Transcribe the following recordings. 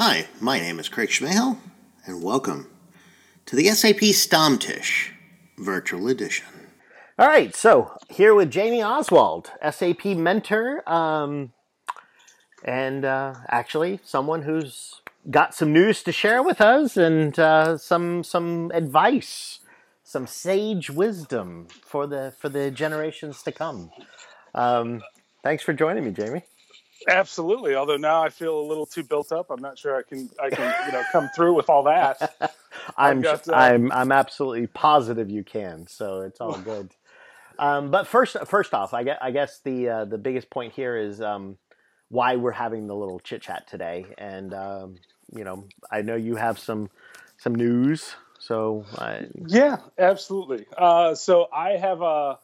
Hi, my name is Craig Cmehil, and welcome to the SAP Stammtisch Virtual Edition. All right, so here with Jamie Oswald, SAP mentor, um, and uh, actually someone who's got some news to share with us and uh, some some advice, some sage wisdom for the for the generations to come. Um, thanks for joining me, Jamie. Absolutely. Although now I feel a little too built up. I'm not sure I can I can you know come through with all that. I'm got, uh, I'm I'm absolutely positive you can. So it's all good. Um, but first first off, I guess, I guess the uh, the biggest point here is um, why we're having the little chit chat today. And um, you know, I know you have some some news. So I... yeah, absolutely. Uh, so I have a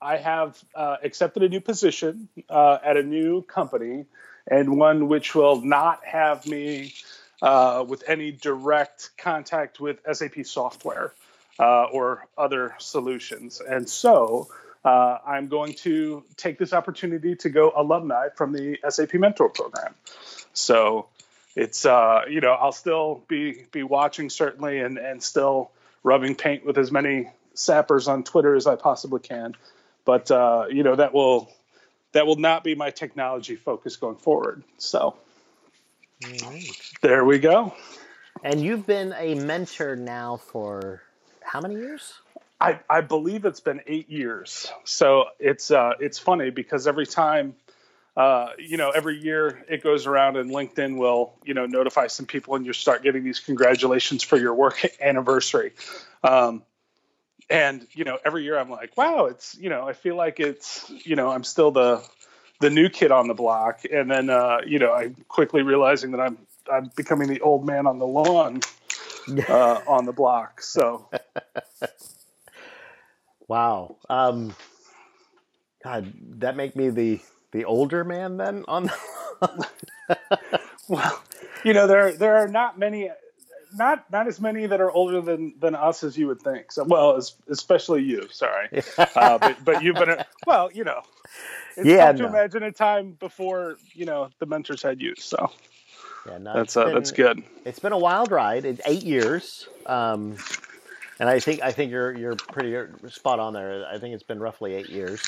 I have uh, accepted a new position uh, at a new company, and one which will not have me uh, with any direct contact with SAP software uh, or other solutions. And so uh, I'm going to take this opportunity to go alumni from the SAP Mentor Program. So it's uh, you know I'll still be be watching certainly and and still rubbing paint with as many sappers on Twitter as I possibly can but uh, you know that will that will not be my technology focus going forward. So right. there we go. And you've been a mentor now for how many years? I, I believe it's been eight years. So it's uh, it's funny because every time uh, you know, every year it goes around and LinkedIn will, you know, notify some people and you start getting these congratulations for your work anniversary. Um, and you know every year i'm like wow it's you know i feel like it's you know i'm still the the new kid on the block. And then uh, you know i'm quickly realizing that i'm i'm becoming the old man on the lawn uh, on the block. So wow. Um god that make me the the older man then on the well you know there there are not many not not as many that are older than than us as you would think. So, well, as, especially you. Sorry, uh, but but you've been a, well, you know, it's yeah, hard to imagine a time before you know the mentors had you. So yeah, no, that's uh, been, that's good. It's been a wild ride. It's eight years, um, and I think I think you're you're pretty spot on there. I think it's been roughly eight years.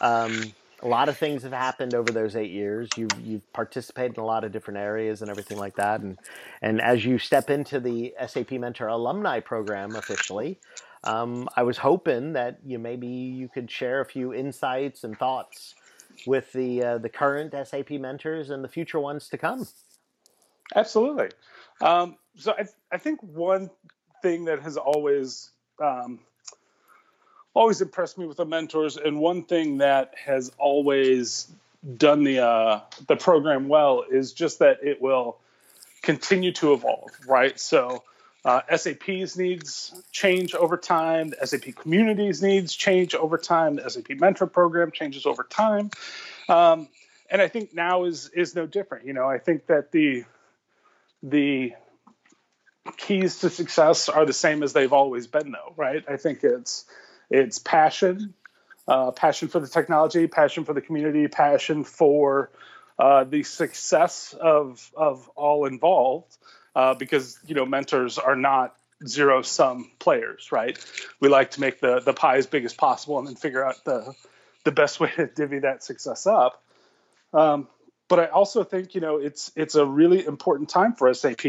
Um, a lot of things have happened over those eight years. You've you've participated in a lot of different areas and everything like that. And and as you step into the SAP Mentor alumni program officially, um, I was hoping that you maybe you could share a few insights and thoughts with the uh, the current SAP mentors and the future ones to come. Absolutely. Um, so I I think one thing that has always um, always impressed me with the mentors, and one thing that has always done the uh, the program well is just that it will continue to evolve, right? So. Uh, SAP's needs change over time. The SAP community's needs change over time. The SAP mentor program changes over time, um, and I think now is is no different. You know, I think that the the keys to success are the same as they've always been, though, right? I think it's it's passion, uh, passion for the technology, passion for the community, passion for uh, the success of of all involved. Uh, because you know mentors are not zero sum players, right? We like to make the the pie as big as possible and then figure out the the best way to divvy that success up. Um, but I also think you know it's it's a really important time for SAP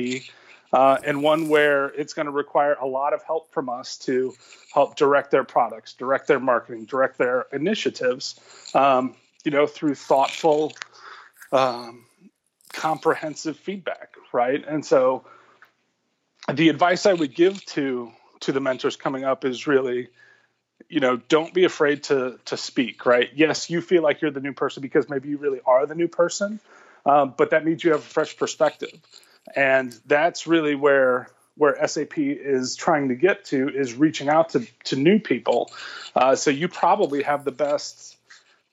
uh, and one where it's going to require a lot of help from us to help direct their products, direct their marketing, direct their initiatives, um, you know, through thoughtful, um, comprehensive feedback, right? And so, the advice I would give to to the mentors coming up is really, you know, don't be afraid to to speak, right? Yes, you feel like you're the new person because maybe you really are the new person, um, but that means you have a fresh perspective and that's really where where SAP is trying to get to is reaching out to, to new people. Uh, so you probably have the best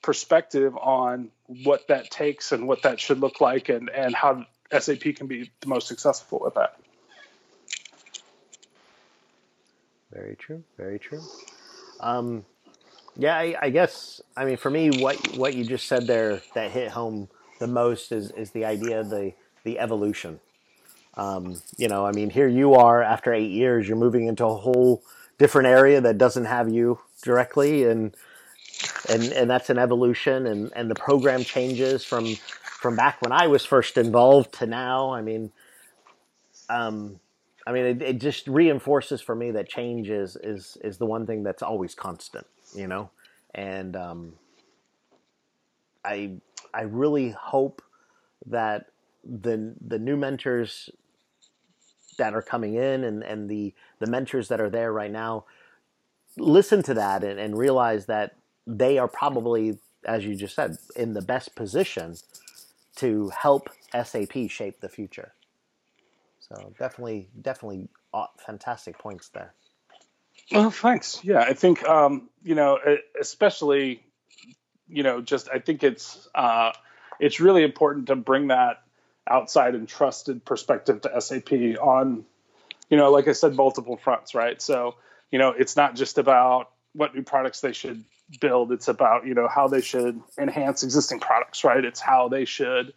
perspective on what that takes and what that should look like and, and how SAP can be the most successful with that. Very true. Very true. Um, yeah, I, I, guess, I mean, for me, what, what you just said there that hit home the most is, is the idea of the, the evolution Um, you know, I mean, here you are after eight years, you're moving into a whole different area that doesn't have you directly, and and and that's an evolution, and and the program changes from from back when I was first involved to now. I mean, um, I mean, it, it just reinforces for me that change is is is the one thing that's always constant, you know, and um, I I really hope that the the new mentors that are coming in and, and the the mentors that are there right now listen to that and, and realize that they are probably as you just said in the best position to help SAP shape the future. So definitely definitely fantastic points there. Well, thanks. Yeah, I think um, you know, especially you know, just I think it's uh, it's really important to bring that outside and trusted perspective to SAP on, you know, like I said, multiple fronts, right? So, you know, it's not just about what new products they should build. It's about, you know, how they should enhance existing products, right? It's how they should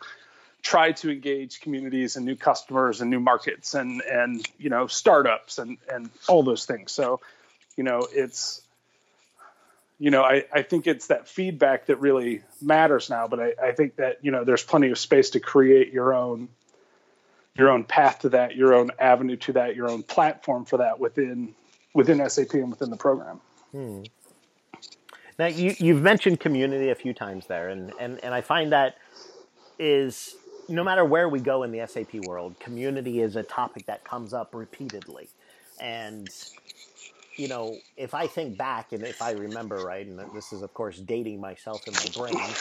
try to engage communities and new customers and new markets and, and, you know, startups and, and all those things. So, you know, it's, you know, I, I think it's that feedback that really matters now. But I, I think that you know there's plenty of space to create your own your own path to that, your own avenue to that, your own platform for that within within SAP and within the program. Hmm. Now you you've mentioned community a few times there, and and and I find that is no matter where we go in the SAP world, community is a topic that comes up repeatedly, and you know, if I think back and if I remember right, and this is of course dating myself in my brain,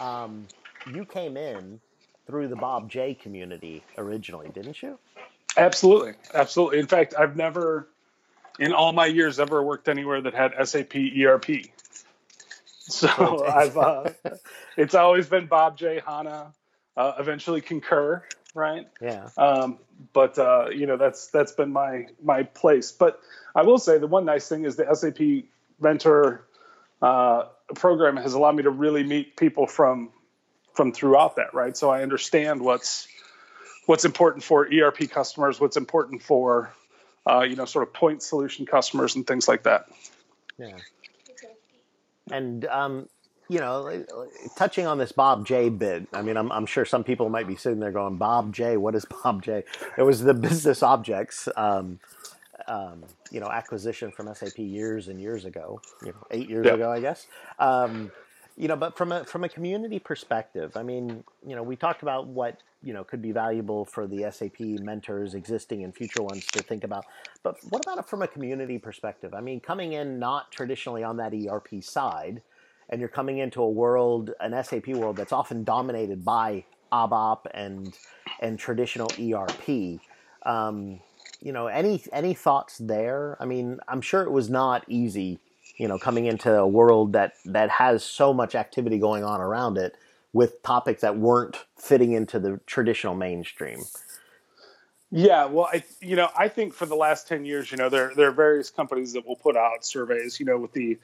um, you came in through the Bob J community originally, didn't you? Absolutely, absolutely. In fact, I've never, in all my years, ever worked anywhere that had SAP ERP. So I've, uh, it's always been Bob J, HANA, uh, eventually Concur, right? Yeah. Um, but uh, you know that's that's been my my place. But I will say the one nice thing is the SAP Mentor uh, program has allowed me to really meet people from from throughout that, right? So I understand what's what's important for ERP customers, what's important for uh, you know sort of point solution customers and things like that. Yeah. And um, you know, touching on this Bob J bit, I mean, I'm, I'm sure some people might be sitting there going, Bob J, what is Bob J? It was the business objects, um, um, you know, acquisition from SAP years and years ago, you know, eight years yep. ago, I guess. Um, you know, but from a from a community perspective, I mean, you know, we talked about what you know could be valuable for the SAP mentors, existing and future ones, to think about. But what about it from a community perspective? I mean, coming in not traditionally on that ERP side, and you're coming into a world, an SAP world that's often dominated by ABAP and and traditional ERP. Um, you know, any any thoughts there? I mean, I'm sure it was not easy. You know, coming into a world that that has so much activity going on around it with topics that weren't fitting into the traditional mainstream. Yeah, well, I you know I think for the last ten years, you know, there there are various companies that will put out surveys, you know, with the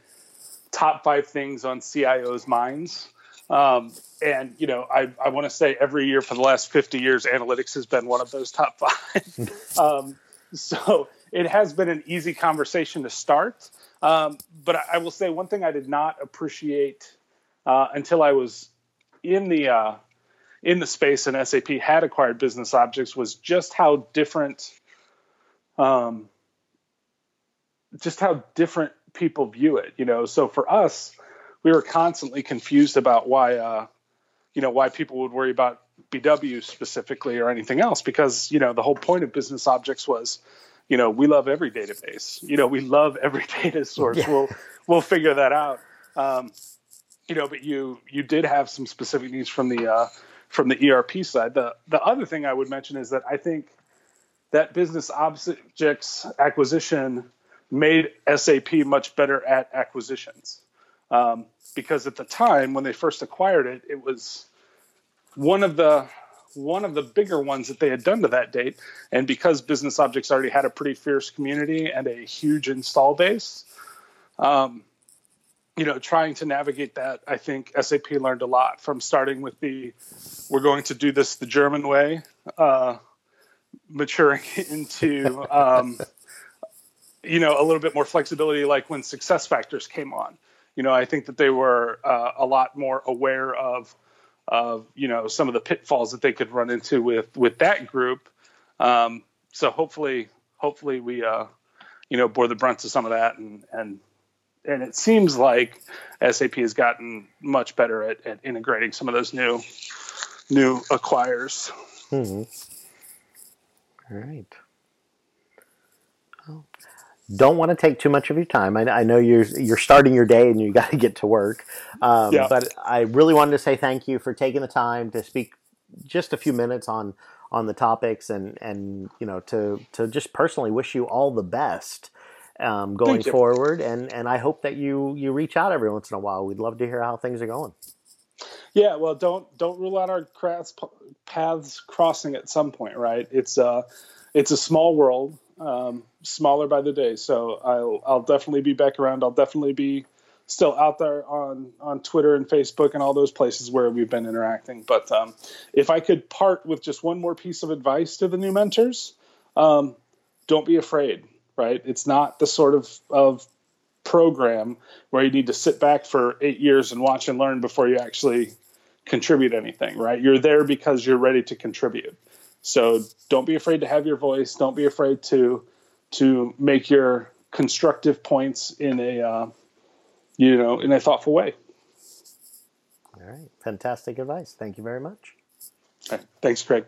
top five things on CIOs' minds. Um, and you know, I, I want to say every year for the last 50 years, analytics has been one of those top five. um, so it has been an easy conversation to start. Um, but I, I, will say one thing I did not appreciate uh, until I was in the uh, in the space and SAP had acquired business objects was just how different, um, just how different people view it. You know, so for us, we were constantly confused about why, uh, you know, why people would worry about BW specifically or anything else because you know the whole point of business objects was, you know, we love every database. You know, we love every data source. Yeah. We'll we'll figure that out. Um, you know, but you you did have some specific needs from the uh, from the ERP side. The the other thing I would mention is that I think that business objects acquisition made SAP much better at acquisitions. Um, because at the time when they first acquired it, it was one of the one of the bigger ones that they had done to that date. And because Business Objects already had a pretty fierce community and a huge install base, um, you know, trying to navigate that, I think SAP learned a lot from starting with the we're going to do this the German way uh, maturing into um, you know a little bit more flexibility like when SuccessFactors came on you know i think that they were uh, a lot more aware of of you know some of the pitfalls that they could run into with with that group um, so hopefully hopefully we uh, you know bore the brunt of some of that and and and it seems like SAP has gotten much better at, at integrating some of those new new acquires. Mm-hmm. All right. Don't want to take too much of your time. I, I know you're you're starting your day and you got to get to work. Um, yeah. But I really wanted to say thank you for taking the time to speak just a few minutes on on the topics and and you know to to just personally wish you all the best um, going forward. And and I hope that you you reach out every once in a while. We'd love to hear how things are going. Yeah, well, don't don't rule out our paths crossing at some point, right? It's uh it's a small world, um, smaller by the day. So I'll I'll definitely be back around. I'll definitely be still out there on on Twitter and Facebook and all those places where we've been interacting. But um, if I could part with just one more piece of advice to the new mentors, um, don't be afraid. Right? It's not the sort of of program where you need to sit back for eight years and watch and learn before you actually contribute anything. Right? You're there because you're ready to contribute. So don't be afraid to have your voice. Don't be afraid to to make your constructive points in a uh, you know in a thoughtful way. All right, fantastic advice. Thank you very much. Thanks, Craig.